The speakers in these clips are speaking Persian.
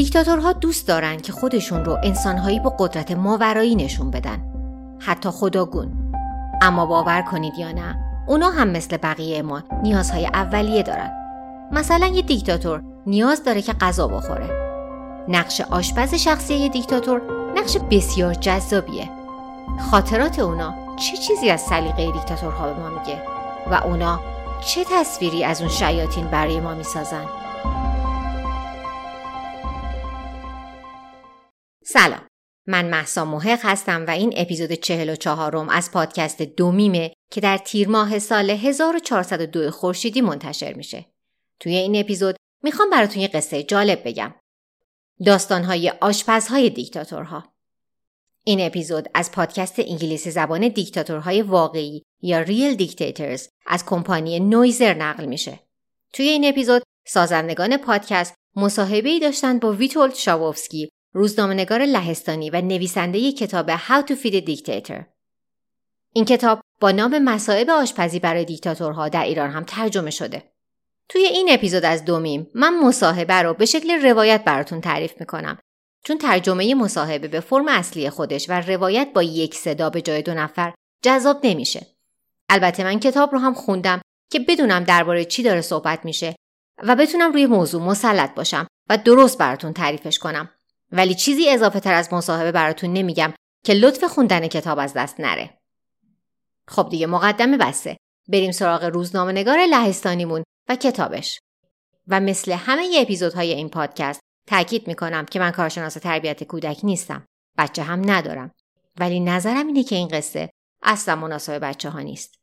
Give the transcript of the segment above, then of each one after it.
دیکتاتورها دوست دارن که خودشون رو انسانهایی با قدرت ماورایی نشون بدن. حتی خداگون. اما باور کنید یا نه اونا هم مثل بقیه ما نیازهای اولیه دارن. مثلا یه دیکتاتور نیاز داره که غذا بخوره. نقش آشپز شخصی یه دیکتاتور نقش بسیار جذابیه. خاطرات اونا چه چیزی از سلیقه دیکتاتورها به ما میگه؟ و اونا چه تصویری از اون شیاطین برای ما می‌سازن؟ سلام من محسا محق هستم و این اپیزود چهل و چهارم از پادکست دومیمه که در تیر ماه سال 1402 خورشیدی منتشر میشه. توی این اپیزود می‌خوام براتون یه قصه جالب بگم. داستانهای آشپزهای دیکتاتورها. این اپیزود از پادکست انگلیسی زبان دیکتاتورهای واقعی یا ریل دیکتاتورز از کمپانی نویزر نقل میشه. توی این اپیزود سازندگان پادکست مصاحبه‌ای داشتند با ویتولد شاووفسکی روزنامهنگار لهستانی و نویسنده کتاب How to Feed a Dictator. این کتاب با نام مسائب آشپزی برای دیکتاتورها در ایران هم ترجمه شده. توی این اپیزود از دومیم من مصاحبه رو به شکل روایت براتون تعریف می‌کنم چون ترجمه مصاحبه به فرم اصلی خودش و روایت با یک صدا به جای دو نفر جذاب نمیشه. البته من کتاب رو هم خوندم که بدونم درباره چی داره صحبت میشه و بتونم روی موضوع مسلط باشم و درست براتون تعریفش کنم. ولی چیزی اضافه تر از مصاحبه براتون نمیگم که لطف خوندن کتاب از دست نره. خب دیگه مقدمه بسته. بریم سراغ روزنامه نگار لهستانیمون و کتابش. و مثل همه ی اپیزودهای این پادکست تاکید می‌کنم که من کارشناس تربیت کودک نیستم. بچه هم ندارم. ولی نظرم اینه که این قصه اصلا مناسب بچه ها نیست.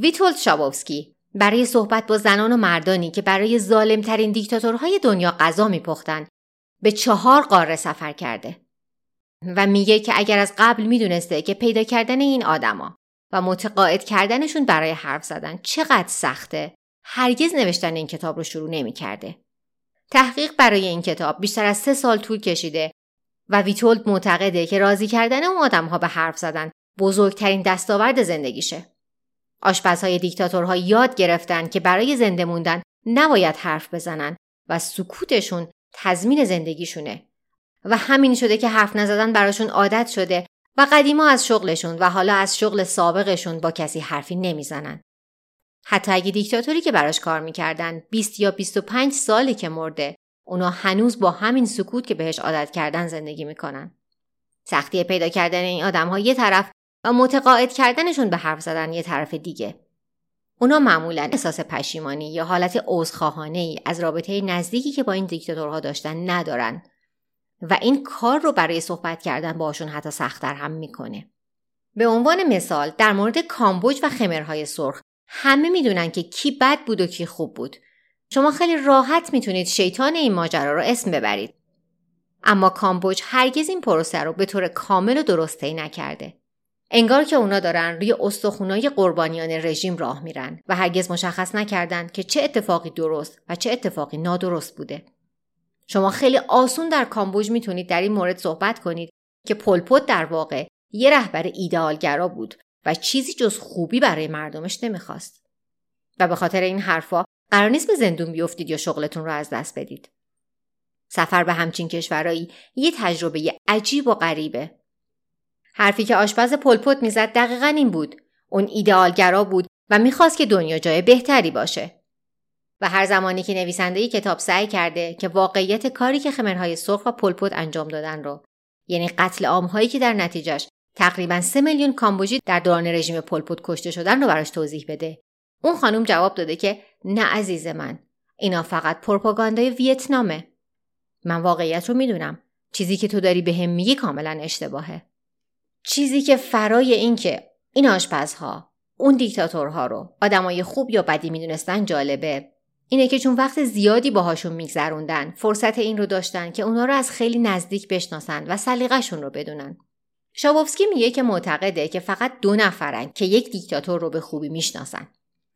ویتولد شابوفسکی برای صحبت با زنان و مردانی که برای ظالمترین دیکتاتورهای دنیا غذا میپختند به چهار قاره سفر کرده و میگه که اگر از قبل می‌دونسته که پیدا کردن این آدما و متقاعد کردنشون برای حرف زدن چقدر سخته هرگز نوشتن این کتاب رو شروع نمی‌کرده. تحقیق برای این کتاب بیشتر از سه سال طول کشیده و ویتولد معتقده که راضی کردن اون آدمها به حرف زدن بزرگترین دستاورد زندگیشه. آشپزهای دیکتاتورها یاد گرفتن که برای زنده موندن نباید حرف بزنن و سکوتشون تضمین زندگیشونه و همین شده که حرف نزدن براشون عادت شده و قدیما از شغلشون و حالا از شغل سابقشون با کسی حرفی نمی‌زنن. حتی اگه دیکتاتوری که براش کار می‌کردن 20 یا 25 سالی که مرده اونا هنوز با همین سکوت که بهش عادت کردن زندگی می‌کنن. سختی پیدا کردن این آدم ها یه طرف و متقاعد کردنشون به حرف زدن یه طرف دیگه. اونا معمولا احساس پشیمانی یا حالت عذرخواهانه ای از رابطه نزدیکی که با این دیکتاتورها داشتن ندارن و این کار رو برای صحبت کردن باشون حتی سختتر هم می‌کنه. به عنوان مثال در مورد کامبوج و خمرهای سرخ همه می‌دونن که کی بد بود و کی خوب بود. شما خیلی راحت می‌تونید شیطان این ماجرا رو اسم ببرید. اما کامبوج هرگز این پروسه رو به طور کامل و درسته نکرده. انگار که اونا دارن روی استخونای قربانیان رژیم راه میرن و هرگز مشخص نکردند که چه اتفاقی درست و چه اتفاقی نادرست بوده. شما خیلی آسون در کامبوج می‌تونید در این مورد صحبت کنید که پلپوت در واقع یه رهبر ایدئالگرا بود و چیزی جز خوبی برای مردمش نمی‌خواست. و به خاطر این حرفا قرار نیست به زندون بیفتید یا شغلتون رو از دست بدید. سفر به همچین کشورایی یه تجربه عجیب و غریبه حرفی که آشپز پلپوت می‌زد دقیقا این بود. اون ایدئالگرا بود و می‌خواست که دنیا جای بهتری باشه. و هر زمانی که نویسنده کتاب سعی کرده که واقعیت کاری که خمرهای سرخ و پلپوت انجام دادن رو یعنی قتل عامهایی که در نتیجهش تقریبا سه میلیون کامبوجی در دوران رژیم پلپوت کشته شدن رو براش توضیح بده. اون خانم جواب داده که نه عزیز من اینا فقط پروپاگاندای ویتنامه. من واقعیت رو می‌دونم. چیزی که تو داری به هم میگی کاملا اشتباهه. چیزی که فرای این که این آشپزها اون دیکتاتورها رو آدمای خوب یا بدی می‌دونستن جالبه. اینه که چون وقت زیادی باهاشون میگذروندن فرصت این رو داشتن که اونا رو از خیلی نزدیک بشناسن و سلیقه‌شون رو بدونن. شابوفسکی میگه که معتقده که فقط دو نفرن که یک دیکتاتور رو به خوبی می‌شناسن.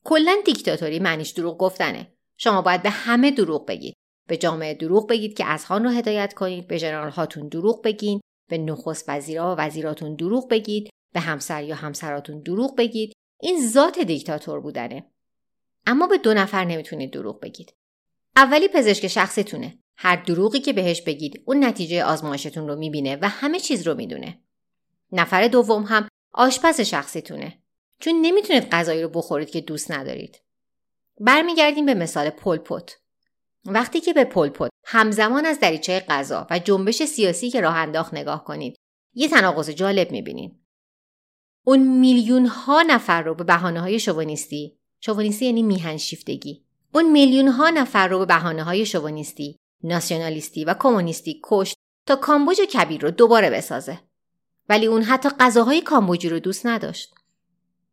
کلا دیکتاتوری معنیش دروغ گفتنه. شما باید به همه دروغ بگید. به جامعه دروغ بگید که از خان رو هدایت کنید به ژنرال هاتون دروغ بگین. به نخست وزیرا و وزیراتون دروغ بگید به همسر یا همسراتون دروغ بگید. این ذات دیکتاتور بودنه. اما به دو نفر نمی‌تونید دروغ بگید. اولی پزشک شخصیتونه هر دروغی که بهش بگید اون نتیجه آزمایشتون رو می‌بینه و همه چیز رو می‌دونه. نفر دوم هم آشپز شخصیتونه. چون نمی‌تونید غذایی رو بخورید که دوست ندارید. برمیگردیم به مثال پلپوت وقتی که به پلپوت همزمان از دریچه غذا و جنبش سیاسی که راه انداخت نگاه کنید. یه تناقض جالب می‌بینید. اون میلیون ها نفر رو به بهانه های شوونیستی شوونیستی یعنی میهن شیفتگی. اون میلیون ها نفر رو به بهانه های شوونیستی ناسیونالیستی و کمونیستی کشت تا کامبوج کبیر رو دوباره بسازه. ولی اون حتی غذاهای کامبوجی رو دوست نداشت.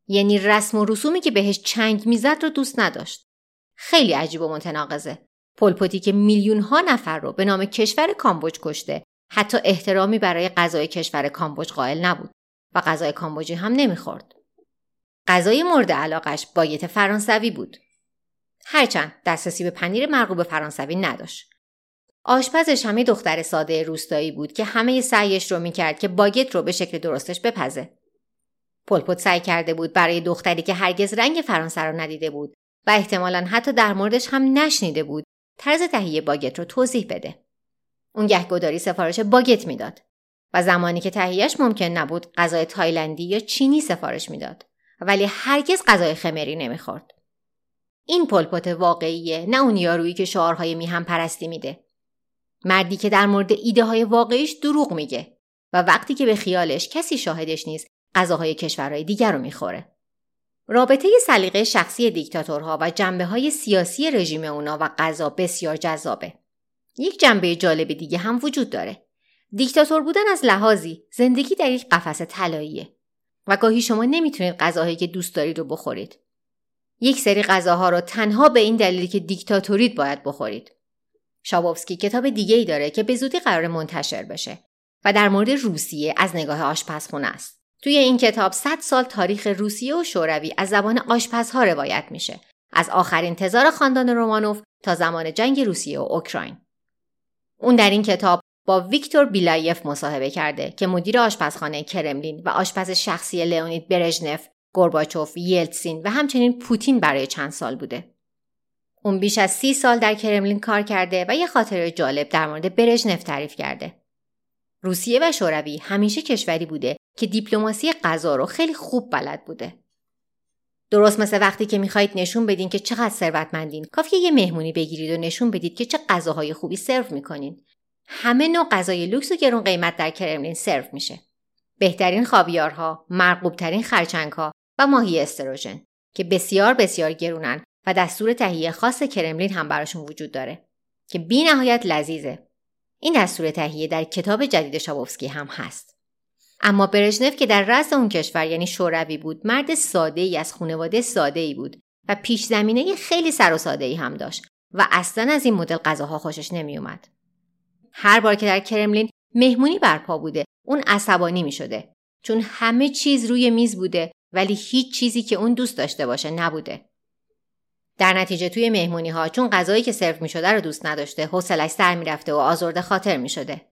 یعنی رسم و رسومی که بهش چنگ می‌زد رو دوست نداشت. خیلی عجیب و متناقضه. پلپوتی که میلیون ها نفر رو به نام کشور کامبوج کشته حتی احترامی برای غذای کشور کامبوج قائل نبود و غذای کامبوجی هم نمی‌خورد. غذای مورد علاقش بایت فرانسوی بود. هرچند دسترسی به پنیر مرغوب فرانسوی نداشت. آشپزش همه دختر ساده روستایی بود که همه سعیش رو می‌کرد که باگت رو به شکل درستش بپزه. پلپوت سعی کرده بود برای دختری که هرگز رنگ فرانسه رو ندیده بود و احتمالا حتی در موردش هم نشنیده بود طرز تهیه باگت رو توضیح بده. اون گهگداری سفارش باگت می‌داد و زمانی که تهیهش ممکن نبود غذای تایلندی یا چینی سفارش می‌داد ولی هرگز غذای خمری نمی‌خورد. این پلپوت واقعیه نه اون یارویی که شعارهای میهم پرستی میده. مردی که در مورد ایده های واقعیش دروغ میگه و وقتی که به خیالش کسی شاهدش نیست غذاهای کشورهای دیگر رو می‌خوره. رابطه سلیقه شخصی دیکتاتورها و جنبه های سیاسی رژیم اونا و غذا بسیار جذابه. یک جنبه جالب دیگه هم وجود داره. دیکتاتور بودن از لحاظی زندگی در یک قفس طلاییه و گاهی شما نمی‌تونید غذاهایی که دوست دارید رو بخورید. یک سری غذاها رو تنها به این دلیلی که دیکتاتورید باید بخورید. شابوفسکی کتاب دیگه ای داره که به زودی قراره منتشر بشه و در مورد روسیه از نگاه آشپزخونه است. توی این کتاب 100 سال تاریخ روسیه و شوروی از زبان آشپزها روایت میشه. از آخرین تزار خاندان رومانوف تا زمان جنگ روسیه و اوکراین. اون در این کتاب با ویکتور بیلایف مصاحبه کرده که مدیر آشپزخانه کرملین و آشپز شخصی لئونید برژنف، گورباچوف، یلتسین و همچنین پوتین برای چند سال بوده. اون بیش از سی سال در کرملین کار کرده و یه خاطره جالب در مورد برژنف تعریف کرده. روسیه و شوروی همیشه کشوری بوده که دیپلماسی غذا رو خیلی خوب بلد بوده. درست مثل وقتی که می‌خواهید نشون بدین که چقدر ثروتمندین کافیه یه مهمونی بگیرید و نشون بدید که چه غذاهای خوبی سرو می‌کنین همه نوع غذای لوکس و گرون قیمت در کرملین سرو میشه بهترین خاویارها مرغوبترین خرچنگها و ماهی استروژن که بسیار بسیار گرونن و دستور تهیه خاص کرملین هم براشون وجود داره که بی نهایت لذیذه. این دستور تهیه در کتاب جدید شابوفسکی هم هست. اما برژنف که در رأس اون کشور یعنی شوروی بود مرد ساده ای از خانواده ساده ای بود و پیش زمینه خیلی سر و ساده ای هم داشت و اصلا از این مدل غذاها خوشش نمیومد. هر بار که در کرملین مهمونی برپا بوده اون عصبانی می شده چون همه چیز روی میز بوده ولی هیچ چیزی که اون دوست داشته باشه نبوده. در نتیجه توی مهمونی ها چون غذایی که سرو می شده رو دوست نداشته حوصلش سر می‌رفته و آزرده خاطر می شده.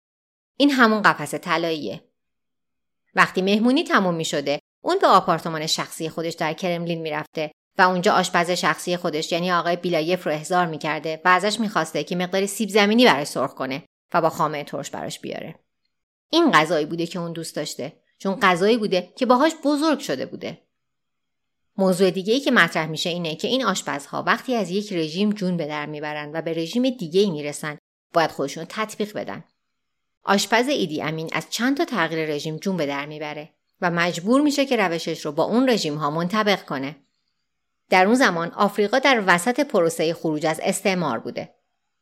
این همون قفس طلاییه. وقتی مهمونی تموم می شده اون به آپارتمان شخصی خودش در کرملین می‌رفته و اونجا آشپز شخصی خودش یعنی آقای بیلایف رو احضار می‌کرده و ازش می‌خواسته که مقداری سیب زمینی براش سرخ کنه و با خامه ترش براش بیاره. این غذایی بوده که اون دوست داشته چون غذایی بوده که باهاش بزرگ شده بوده. موضوع دیگه ای که مطرح میشه اینه که این آشپزها وقتی از یک رژیم جون به در می‌برن و به رژیم دیگه ای می‌رسن باید خودشون تطبیق بدن. آشپز ایدی امین از چند تا تغییر رژیم جون به در می‌بره و مجبور میشه که روشش رو با اون رژیم ها منطبق کنه. در اون زمان آفریقا در وسط پروسه خروج از استعمار بوده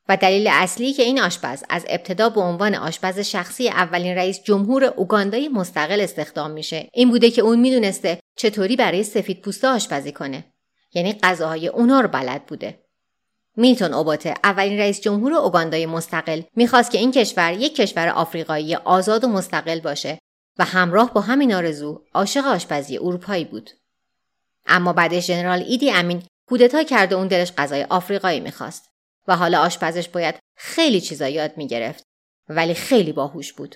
و دلیل اصلی که این آشپز از ابتدا به عنوان آشپز شخصی اولین رئیس جمهور اوگاندای مستقل استخدام میشه. این بوده که اون می‌دونسته چطوری برای سفید پوسته آشپزی کنه. یعنی غذاهای اونا رو بلد بوده. میلتون اوباته اولین رئیس جمهور اوگاندای مستقل می‌خواست که این کشور یک کشور آفریقایی آزاد و مستقل باشه و همراه با همین آرزو عاشق آشپزی اروپایی بود اما بعدش ژنرال ایدی امین کودتا کرد و اون دلش غذای آفریقایی می‌خواست و حالا آشپزش باید خیلی چیزا یاد می‌گرفت ولی خیلی باهوش بود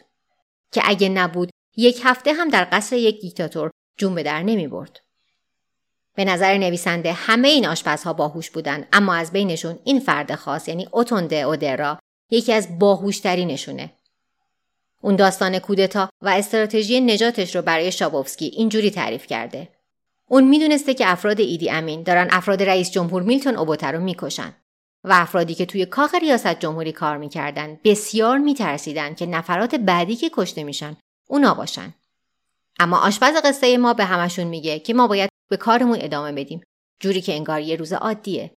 که اگه نبود یک هفته هم در قصر یک دیکتاتور جون به در نمی برد. به نظر نویسنده همه این آشپزها باهوش بودن اما از بینشون این فرد خاص یعنی اوتونده اودرا یکی از باهوشترینشونه. اون داستان کودتا و استراتژی نجاتش رو برای شابوفسکی اینجوری تعریف کرده. اون می‌دونسته که افراد ایدی امین دارن افراد رئیس جمهور میلتون اوبوتا رو می‌کشن و افرادی که توی کاخ ریاست جمهوری کار می‌کردن بسیار میترسیدن که نفرات بعدی که کشته میشن اونا باشن. اما آشپز قصه ما به همشون میگه که ما باید به کارمون ادامه بدیم جوری که انگار یه روز عادیه.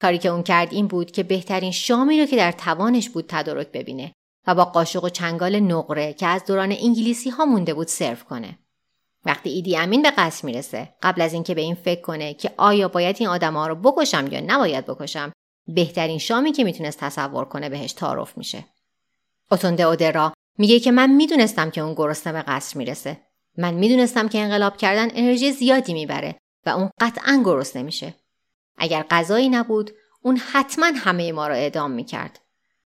کاری که اون کرد این بود که بهترین شامی رو که در توانش بود تدارک ببینه و با قاشق و چنگال نقره که از دوران انگلیسی ها مونده بود سرو کنه. وقتی ایدی امین به قصر می‌رسه قبل از اینکه به این فکر کنه که آیا باید این آدم ها رو بکشم یا نباید بکشم بهترین شامی که می‌تونست تصور کنه بهش تعارف میشه. اوتونده اودرا میگه که من می‌دونستم که اون گرسنه به قصر می‌رسه. من می‌دونستم که انقلاب کردن انرژی زیادی می‌بره و اون قطعا گرسنه میشه. اگر غذایی نبود اون حتما همه ما را اعدام می‌کرد.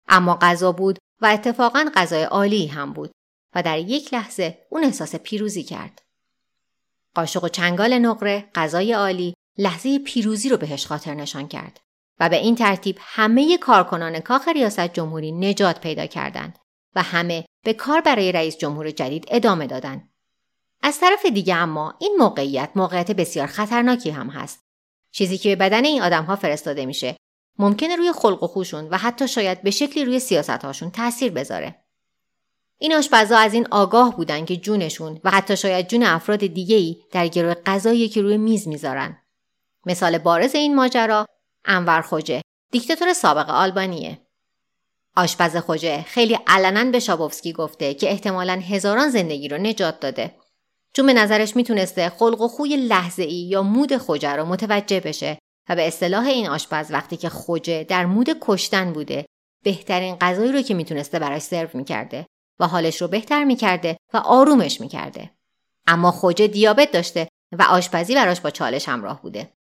اما غذا بود و اتفاقا غذای عالی هم بود و در یک لحظه اون احساس پیروزی کرد. قاشق و چنگال نقره غذای عالی لحظه پیروزی رو بهش خاطر نشان کرد و به این ترتیب همه کارکنان کاخ ریاست جمهوری نجات پیدا کردند و همه به کار برای رئیس جمهور جدید ادامه دادند. از طرف دیگه اما این موقعیت موقعیت بسیار خطرناکی هم هست. چیزی که به بدن این آدم فرستاده میشه ممکنه روی خلق و خوشون و حتی شاید به شکلی روی سیاست تاثیر بذاره. این آشپزها از این آگاه بودن که جونشون و حتی شاید جون افراد دیگه‌ای در گروه غذایی که روی میز می‌ذارن. مثال بارز این ماجرا انور خوجه دیکتاتور سابق آلبانیه. آشپز خوجه خیلی علنا به شابوفسکی گفته که احتمالا هزاران زندگی رو نجات داده. چون به نظرش می‌تونسته خلق و خوی لحظه ای یا مود خوجه رو متوجه بشه و به اصطلاح این آشپز وقتی که خوجه در مود کشتن بوده بهترین غذایی رو که می‌تونسته براش سرو می‌کرده و حالش رو بهتر می‌کرده و آرومش می‌کرده. اما خوجه دیابت داشته و آشپزی براش با چالش همراه بوده.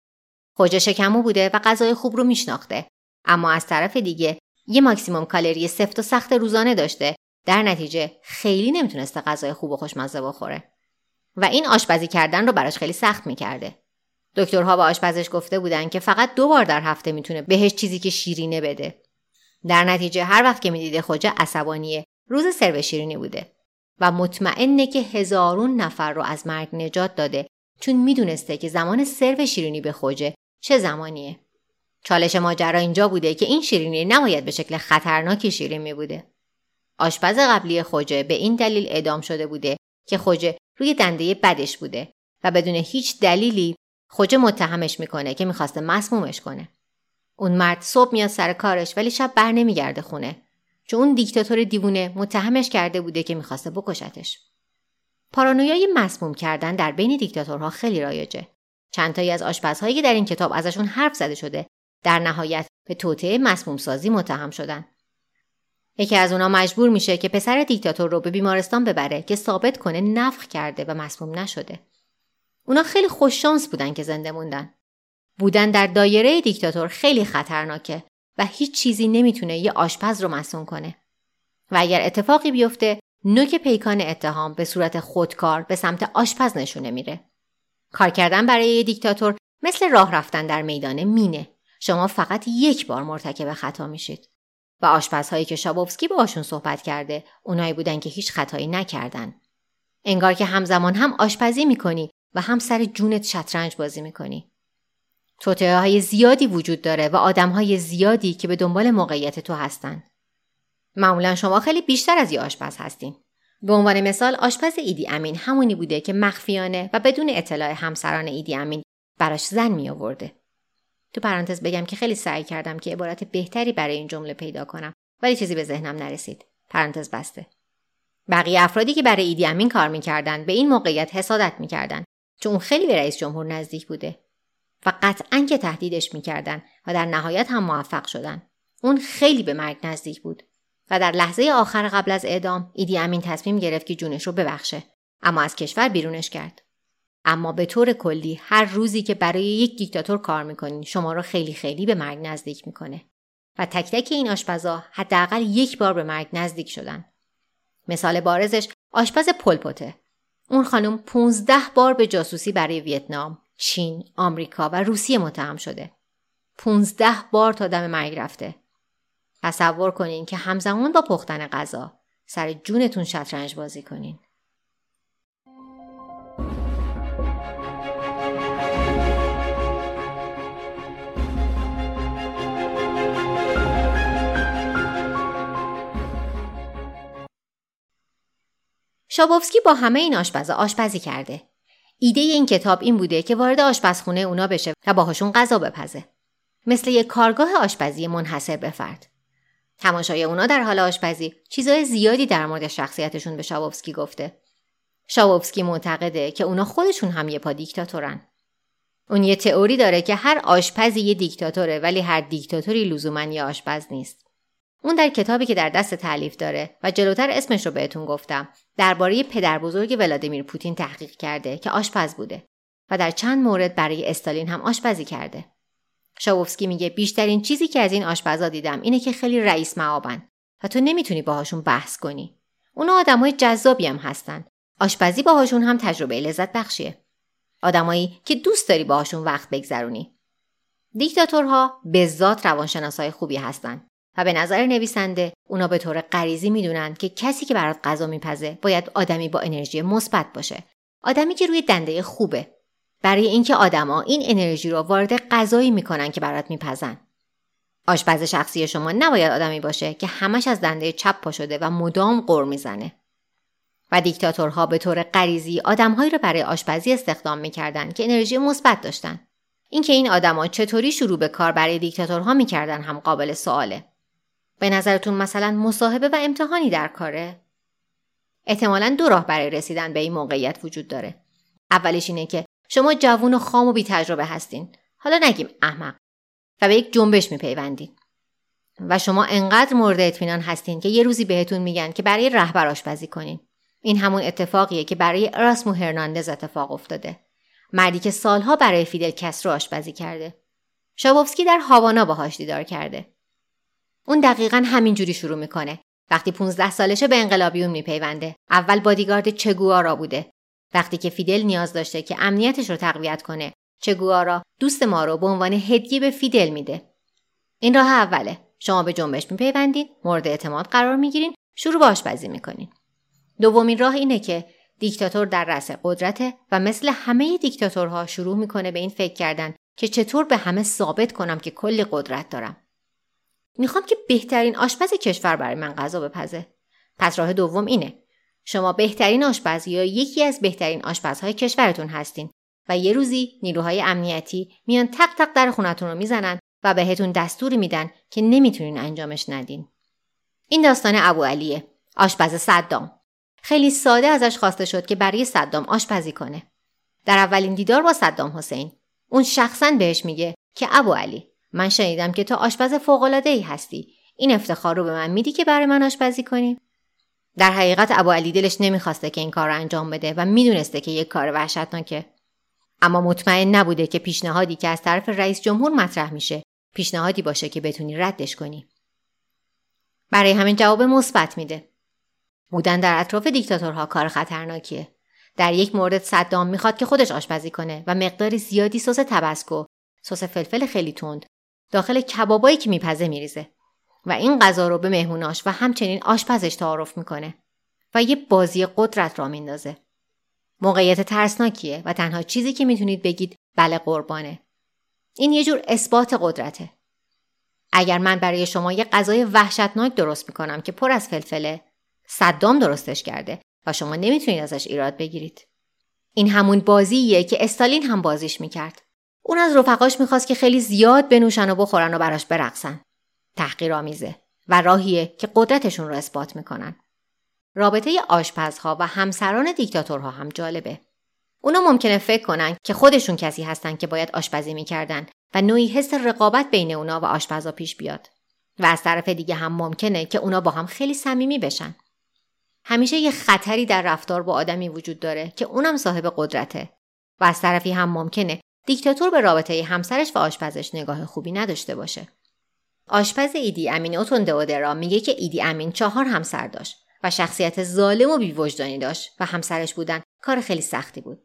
خوجه شکمو بوده و غذای خوب رو میشناخته. اما از طرف دیگه یه ماکسیموم کالری سفت و سخت روزانه داشته در نتیجه خیلی نمی‌تونسته غذای خوب و خوشمزه بخوره. و این آشپزی کردن رو براش خیلی سخت می‌کرده. دکترها به آشپزش گفته بودن که فقط دو بار در هفته می‌تونه بهش چیزی که شیرینه بده. در نتیجه هر وقت که می‌دیده خوجه عصبانیه روز سرو شیرینی بوده و مطمئنه که هزارون نفر رو از مرگ نجات داده چون می‌دونسته که زمان سرو شیرینی به خوجه چه زمانیه. چالش ماجرا اینجا بوده که این شیرینی نباید به شکل خطرناکی شیرین می بوده. آشپز قبلی خوجه به این دلیل اعدام شده بوده که خوجه روی دنده بدش بوده و بدون هیچ دلیلی خوجه متهمش می‌کنه که می‌خواسته مسمومش کنه. اون مرد صبح میاد سر کارش ولی شب بر نمیگرده خونه چون اون دیکتاتور دیوونه متهمش کرده بوده که می‌خواسته بکشتش. پارانویای مسموم کردن در بین دیکتاتورها خیلی رایجه. چندتایی از آشپزهایی که در این کتاب ازشون حرف زده شده در نهایت به توطعه مسموم سازی متهم شدن. یکی از اونا مجبور میشه که پسر دیکتاتور رو به بیمارستان ببره که ثابت کنه نفخ کرده و مسموم نشده. اونا خیلی خوششانس بودن که زنده موندن. بودن در دایره دیکتاتور خیلی خطرناکه و هیچ چیزی نمی‌تونه یه آشپز رو مسموم کنه. و اگر اتفاقی بیفته نوک پیکان اتهام به صورت خودکار به سمت آشپز نشونه میره. کار کردن برای یه دیکتاتور مثل راه رفتن در میدان مینه. شما فقط یک بار مرتکب خطا میشید. و آشپزهایی که شابوفسکی باشون صحبت کرده اونایی بودن که هیچ خطایی نکردن. انگار که همزمان هم آشپزی می‌کنی و هم سر جونت شطرنج بازی می‌کنی. توطعه های زیادی وجود داره و آدم های زیادی که به دنبال موقعیت تو هستن. معمولا شما خیلی بیشتر از یه آشپز هستین. به عنوان مثال آشپز ایدی امین همونی بوده که مخفیانه و بدون اطلاع همسران ایدی امین براش زن می آورده. تو پرانتز بگم که خیلی سعی کردم که عبارت بهتری برای این جمله پیدا کنم ولی چیزی به ذهنم نرسید. پرانتز بسته. بقیه افرادی که برای ایدی امین کار می‌کردن به این موقعیت حسادت می‌کردن چون اون خیلی به رئیس جمهور نزدیک بوده و قطعا که تهدیدش می‌کردن و در نهایت هم موفق شدن. اون خیلی به مرگ نزدیک بود و در لحظه آخر قبل از اعدام ایدی امین تصمیم گرفت که جونش رو ببخشه اما از کشور بیرونش کرد. اما به طور کلی هر روزی که برای یک دیکتاتور کار می‌کنین شما را خیلی خیلی به مرگ نزدیک می‌کنه و تک تک این آشپزا حداقل یک بار به مرگ نزدیک شدن. مثال بارزش آشپز پلپوته. اون خانم 15 بار به جاسوسی برای ویتنام، چین، آمریکا و روسیه متهم شده. 15 بار تا دم مرگ رفته. تصور کنین که همزمان با پختن غذا سر جونتون شطرنج بازی کنین. شابوفسکی با همه این آشپزا آشپزی کرده. ایده این کتاب این بوده که وارد آشپزخونه اونا بشه و باهاشون غذا بپزه. مثل یک کارگاه آشپزی منحصر به فرد. تماشای اونا در حال آشپزی چیزای زیادی در مورد شخصیتشون به شابوفسکی گفته. شابوفسکی معتقده که اونا خودشون هم یه پا دیکتاتورن. اون یه تئوری داره که هر آشپزی یه دیکتاتوره ولی هر دیکتاتوری لزوما یه آشپز نیست. اون در کتابی که در دست تعلیف داره و جلوتر اسمش رو بهتون گفتم درباره پدر بزرگ ولادیمیر پوتین تحقیق کرده که آشپز بوده و در چند مورد برای استالین هم آشپزی کرده. شاووفسکی میگه بیشترین چیزی که از این آشپزا دیدم اینه که خیلی رئیس معابن و تو نمی‌تونی باهاشون بحث کنی. اونا آدمای جذابی هم هستن. آشپزی باهاشون هم تجربه لذت بخشیه. آدمایی که دوست داری باهاشون وقت بگذرونی. دیکتاتورها به ذات روانشناسای خوبی هستن و به نظر نویسنده اونا به طور غریزی می‌دونن که کسی که برات غذا میپزه باید آدمی با انرژی مثبت باشه. آدمی که روی دنده خوبه. برای اینکه آدما این انرژی رو وارد غذایی می‌کنن که برات میپزن. آشپز شخصی شما نباید آدمی باشه که همش از دنده چپ پا شده و مدام قر می‌زنه. و دیکتاتورها به طور غریزی آدمهایی رو برای آشپزی استخدام می‌کردن که انرژی مثبت داشتن. اینکه این آدما چطوری شروع به کار برای دیکتاتورها می‌کردن هم قابل سواله. به نظرتون مثلا مصاحبه و امتحانی در کاره؟ احتمالا دو راه برای رسیدن به این موقعیت وجود داره. اولش اینه که شما جوون و خام و بی تجربه هستین. حالا نگیم احمق و به یک جنبش میپیوندین. و شما انقدر مورد اطمینان هستین که یه روزی بهتون میگن که برای رهبر آشپزی کنین. این همون اتفاقیه که برای اراسمو هرناندز اتفاق افتاده. مردی که سالها برای فیدل کاسترو آشپزی کرده. شابوفسکی در هاوانا باهاش دیدار کرده. اون دقیقا همینجوری شروع می‌کنه. وقتی 15 سالشه به انقلابیون میپیونده. اول بادیگارد چگوارا بوده. وقتی که فیدل نیاز داشته که امنیتش رو تقویت کنه، چگوارا دوست ما رو به عنوان هدیه به فیدل میده. این راه اوله. شما به جنبش میپیوندید، مورد اعتماد قرار می‌گیرین، شروع به آشپزی می‌کنین. دومین راه اینه که دیکتاتور در رأس قدرته و مثل همه دیکتاتورها شروع می‌کنه به این فکر کردن که چطور به همه ثابت کنم که کلی قدرت دارم. می‌خوام که بهترین آشپز کشور برای من غذا بپزه. پس راه دوم اینه. شما بهترین آشپز یا یکی از بهترین آشپزهای کشورتون هستین و یه روزی نیروهای امنیتی میان تق تق در خونتون رو می‌زنن و بهتون دستوری میدن که نمی‌تونین انجامش ندین. این داستان ابو علیه. آشپز صدام. خیلی ساده ازش خواسته شد که برای صدام آشپزی کنه. در اولین دیدار با صدام حسین اون شخصا بهش میگه که ابو علی من شنیدم که تو آشپز فوقالعاده ای هستی. این افتخار رو به من میدی که برای من آشپزی کنی؟ در حقیقت ابو علی دلش نمی‌خواسته که این کار رو انجام بده و می‌دونسته که یک کار وحشتناکه. اما مطمئن نبوده که پیشنهادی که از طرف رئیس جمهور مطرح میشه پیشنهادی باشه که بتونی ردش کنی. برای همین جواب مثبت میده. بودن در اطراف دیکتاتورها کار خطرناکیه. در یک مورد صدام می‌خواد که خودش آشپزی کنه و مقداری زیادی سس تبسکو سس فلفل خیلی تند داخل کبابایی که میپزه میریزه و این غذا رو به مهموناش و همچنین آشپزش تعارف می‌کنه و یه بازی قدرت را میندازه. موقعیت ترسناکیه و تنها چیزی که می‌تونید بگید بله قربانه. این یه جور اثبات قدرته. اگر من برای شما یه غذای وحشتناک درست می‌کنم که پر از فلفله صدام درستش کرده و شما نمی‌تونید ازش ایراد بگیرید. این همون بازییه که استالین هم بازیش می‌کرد. اون از رفقاش می‌خواست که خیلی زیاد بنوشن و بخورن و براش برقصن. تحقیرآمیزه و راهیه که قدرتشون رو اثبات می‌کنن. رابطه آشپزها و همسران دیکتاتورها هم جالبه. اونا ممکنه فکر کنن که خودشون کسی هستن که باید آشپزی می‌کردن و نوعی حس رقابت بین اونا و آشپزها پیش بیاد. و از طرف دیگه هم ممکنه که اونا با هم خیلی صمیمی بشن. همیشه یه خطری در رفتار با آدمی وجود داره که اونم صاحب قدرته و از طرفی هم ممکنه دیکتاتور به رابطه همسرش و آشپزش نگاه خوبی نداشته باشه. آشپز ایدی امین اوتوندئودرا میگه که ایدی امین چهار همسر داشت و شخصیت ظالم و بیوجدانی داشت و همسرش بودن کار خیلی سختی بود.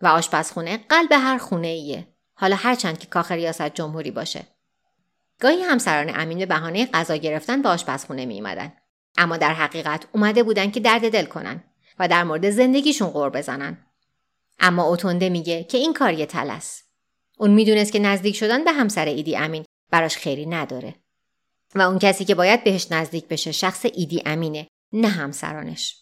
و آشپزخونه قلب هر خونه ایه. حالا هرچند که کاخ ریاست جمهوری باشه. گاهی همسران امین به بهانه غذا گرفتن به آشپزخونه می اومدن. اما در حقیقت اومده بودن که درد دل کنن و در مورد زندگیشون غور بزنن. اما اوتونده میگه که این کار یه تلس. اون می‌دونست که نزدیک شدن به همسر ایدی امین براش خیری نداره. و اون کسی که باید بهش نزدیک بشه شخص ایدی امینه نه همسرانش.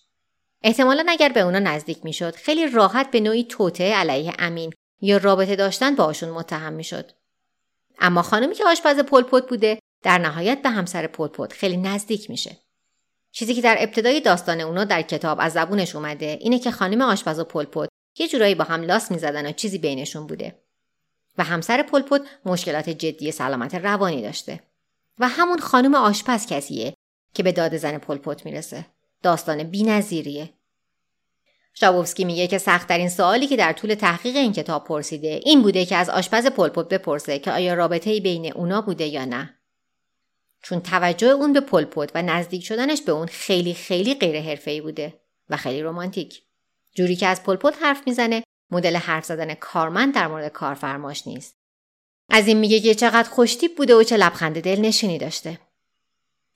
احتمالا اگر به اونا نزدیک می‌شد خیلی راحت به نوعی توته علیه امین یا رابطه داشتن باشون متهم می‌شد. اما خانمی که آشپز پلپوت بوده در نهایت به همسر پلپوت خیلی نزدیک میشه. چیزی که در ابتدای داستان اونا در کتاب از زبونش اومده اینه که خانم آشپز و پلپوت یه جورایی با هم لاس می‌زدن و چیزی بینشون بوده. و همسر پلپوت مشکلات جدی سلامت روانی داشته. و همون خانم آشپز کسیه که به داد زن پلپوت می‌رسه. داستان بی‌نظیریه. شابوفسکی میگه که سختترین سوالی که در طول تحقیق این کتاب پرسیده این بوده که از آشپز پلپوت بپرسه که آیا رابطه بین اونا بوده یا نه. چون توجه اون به پلپوت و نزدیک شدنش به اون خیلی خیلی غیر حرفه‌ای بوده و خیلی رمانتیک. جوری که از پلپوت حرف می‌زنه مدل حرف زدن کارمند در مورد کارفرماش نیست. از این میگه که چقدر خوشتیپ بوده و چه لبخند دل نشینی داشته.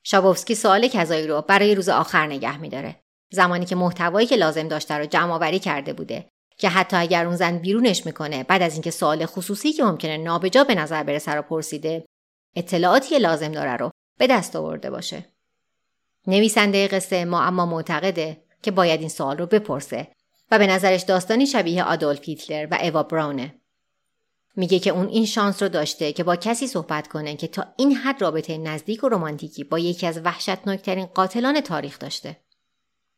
شابوفسکی سوال کذایی رو برای روز آخر نگه میداره. زمانی که محتوایی که لازم داشته رو جمع آوری کرده بوده که حتی اگر اون زن بیرونش می‌کنه بعد از اینکه سوال خصوصی که ممکنه نابجا به نظر برسه رو پرسیده اطلاعاتی لازم داره رو به دست آورده باشه. نویسنده قصه ما اما معتقده که باید این سوال رو بپرسه و به نظرش داستانی شبیه آدولف هیتلر و اوا براونه. میگه که اون این شانس رو داشته که با کسی صحبت کنه که تا این حد رابطه نزدیک و رمانتیکی با یکی از وحشتناکترین قاتلان تاریخ داشته.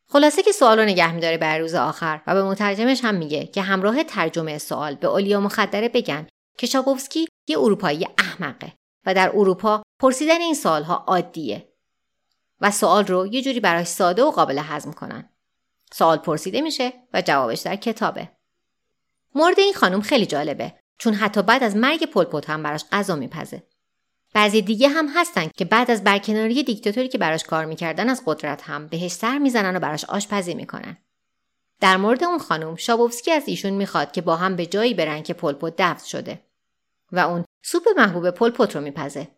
خلاصه که سوال رو نگه میداره بر روز آخر و به مترجمش هم میگه که همراه ترجمه سوال به اولیا مخدره بگن که شابوفسکی یه اروپایی احمقه و در اروپا پرسیدن این سوالها عادیه و سوال رو یه جوری براش ساده و قابل هضم کنن. سوال پرسیده میشه و جوابش در کتابه. مورد این خانم خیلی جالبه چون حتی بعد از مرگ پلپوت هم براش غذا میپزه. بعضی دیگه هم هستن که بعد از برکناری دیکتاتوری که براش کار می‌کردن از قدرت هم بهش سر می‌زنن و براش آشپزی می‌کنن. در مورد اون خانم شابوفسکی از ایشون می‌خواد که با هم به جایی برن که پلپوت دفن شده و اون سوپ محبوب پلپوت رو میپزه.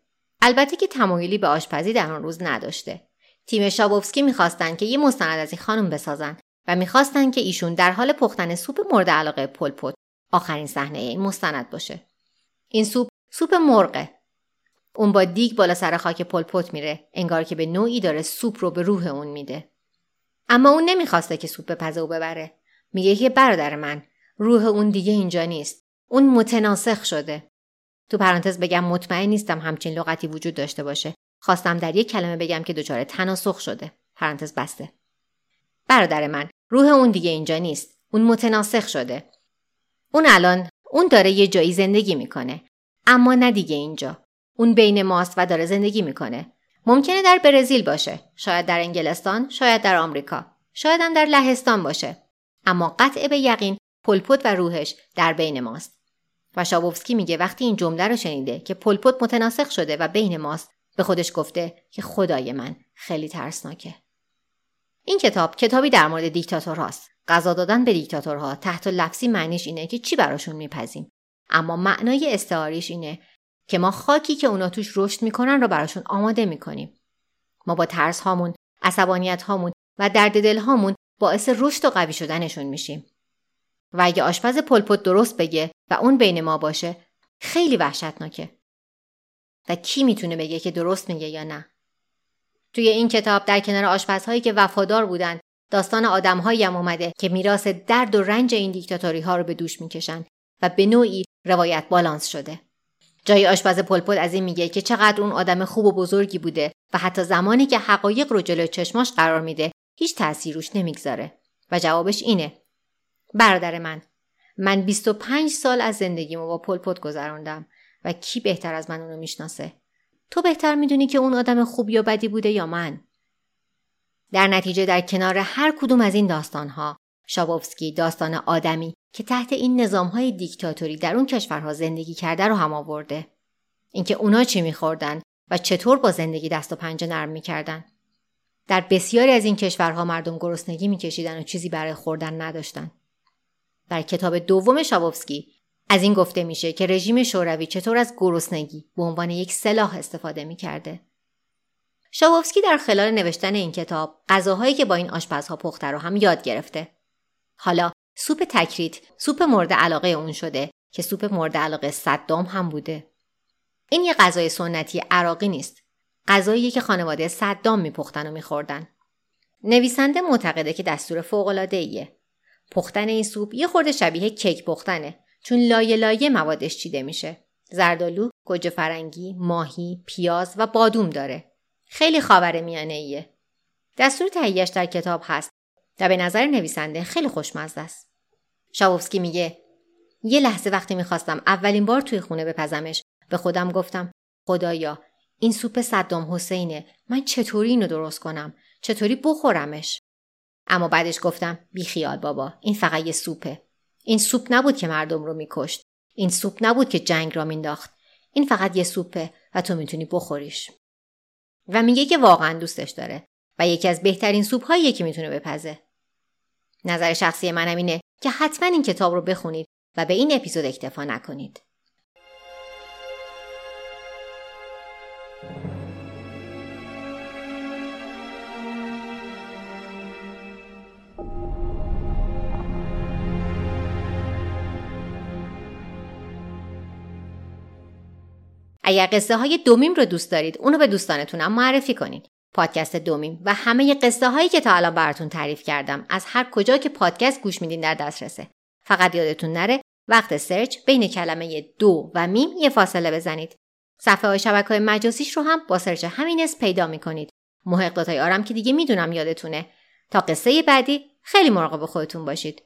البته که تمایلی به آشپزی در اون روز نداشته. تیم شابوفسکی می‌خواستن که یه مستند از این خانم بسازن و می‌خواستن که ایشون در حال پختن سوپ مورد علاقه پلپوت آخرین صحنه این مستند باشه. این سوپ سوپ مرغه. اون با دیگ بالا سر خاک پلپوت میره انگار که به نوعی داره سوپ رو به روح اون میده. اما اون نمی‌خواسته که سوپ بپزه و ببره. میگه که برادر من روح اون دیگه اینجا نیست. اون متناسخ شده. تو پرانتز بگم مطمئن نیستم همچین لغتی وجود داشته باشه. خواستم در یک کلمه بگم که دچار تناسخ شده. پرانتز بسته. برادر من روح اون دیگه اینجا نیست اون متناسخ شده اون الان اون داره یه جایی زندگی می‌کنه اما نه دیگه اینجا اون بین ماست و داره زندگی می‌کنه. ممکنه در برزیل باشه، شاید در انگلستان، شاید در آمریکا، شاید هم در لهستان باشه. اما قطع به یقین پلپوت و روحش در بین ماست. و شابوفسکی میگه وقتی این جمله رو شنیده که پلپوت متناسخ شده و بین ماست به خودش گفته که خدای من خیلی ترسناکه. این کتاب کتابی در مورد دیکتاتورهاست. غذا دادن به دیکتاتورها تحت لفظی معنیش اینه که چی براشون میپزیم. اما معنای استعاریش اینه که ما خاکی که اونا توش رشد می‌کنن رو براشون آماده می‌کنیم. ما با ترس هامون، عصبانیت هامون و درد دل هامون باعث رشد و قوی شدنشون میشیم. و اگه آشپز پلپوت درست بگه و اون بین ما باشه خیلی وحشتناکه. و کی می‌تونه بگه که درست میگه یا نه؟ توی این کتاب در کنار آشپزهایی که وفادار بودن داستان آدمهایی هم اومده که میراث درد و رنج این دیکتاتوری ها رو به دوش می‌کشن و به نوعی روایت بالانس شده. جای آشپز پلپل از این میگه که چقدر اون آدم خوب و بزرگی بوده و حتی زمانی که حقایق رو جلوی چشماش قرار میده هیچ تأثیر روش نمی‌گذاره. و جوابش اینه. برادر من من 25 سال از زندگیمو با پلپوت گذراندم و کی بهتر از من اونو می‌شناسه؟ تو بهتر می‌دونی که اون آدم خوب یا بدی بوده یا من در نتیجه در کنار هر کدوم از این داستانها شابوفسکی داستان آدمی که تحت این نظام های دیکتاتوری در اون کشورها زندگی کرده رو هم آورده. اینکه اونا چی میخوردن و چطور با زندگی دست و پنجه نرم می‌کردن. در بسیاری از این کشورها مردم گرسنگی میکشیدن و چیزی برای خوردن نداشتن. در کتاب دوم شابوفسکی از این گفته میشه که رژیم شوروی چطور از گرسنگی به عنوان یک سلاح استفاده می‌کرده. شابوفسکی در خلال نوشتن این کتاب غذاهایی که با این آشپزها پخته رو هم یاد گرفته. حالا سوپ تکریت سوپ مورد علاقه اون شده که سوپ مورد علاقه صدام هم بوده. این یه غذای سنتی عراقی نیست. غذایی که خانواده صدام میپختن و میخوردن. نویسنده معتقده که دستور فوقالعاده ایه. پختن این سوپ یه خورده شبیه کیک پختنه چون لایه لایه موادش چیده میشه. زردالو، گوجه فرنگی، ماهی، پیاز و بادوم داره. خیلی خاور میانه ایه. دستور تهیهش در کتاب هست و به نظر نویسنده خیلی خوشمزه است. شاوفسکی میگه یه لحظه وقتی می‌خواستم اولین بار توی خونه بپزمش به خودم گفتم خدایا این سوپ صدام حسینه من چطوری اینو درست کنم چطوری بخورمش اما بعدش گفتم بی خیال بابا این فقط یه سوپه این سوپ نبود که مردم رو میکشت. این سوپ نبود که جنگ را مینداخت این فقط یه سوپه و تو می‌تونی بخوریش. و میگه که واقعا دوستش داره و یکی از بهترین سوپ هایی که می‌تونه بپزه. نظر شخصی منم اینه که حتما این کتاب رو بخونید و به این اپیزود اکتفا نکنید. اگر قصه های دومیم رو دوست دارید اونو به دوستانتونم معرفی کنید. پادکست دومیم و همه قصه هایی که تا الان براتون تعریف کردم از هر کجا که پادکست گوش میدین در دسترسه. فقط یادتون نره وقت سرچ بین کلمه دو و میم یه فاصله بزنید. صفحه های شبکه های مجازیش رو هم با سرچ همین اسم پیدا می‌کنید. محق آرم که دیگه می‌دونم یادتونه. تا قصه بعدی خیلی مراقب خودتون باشید.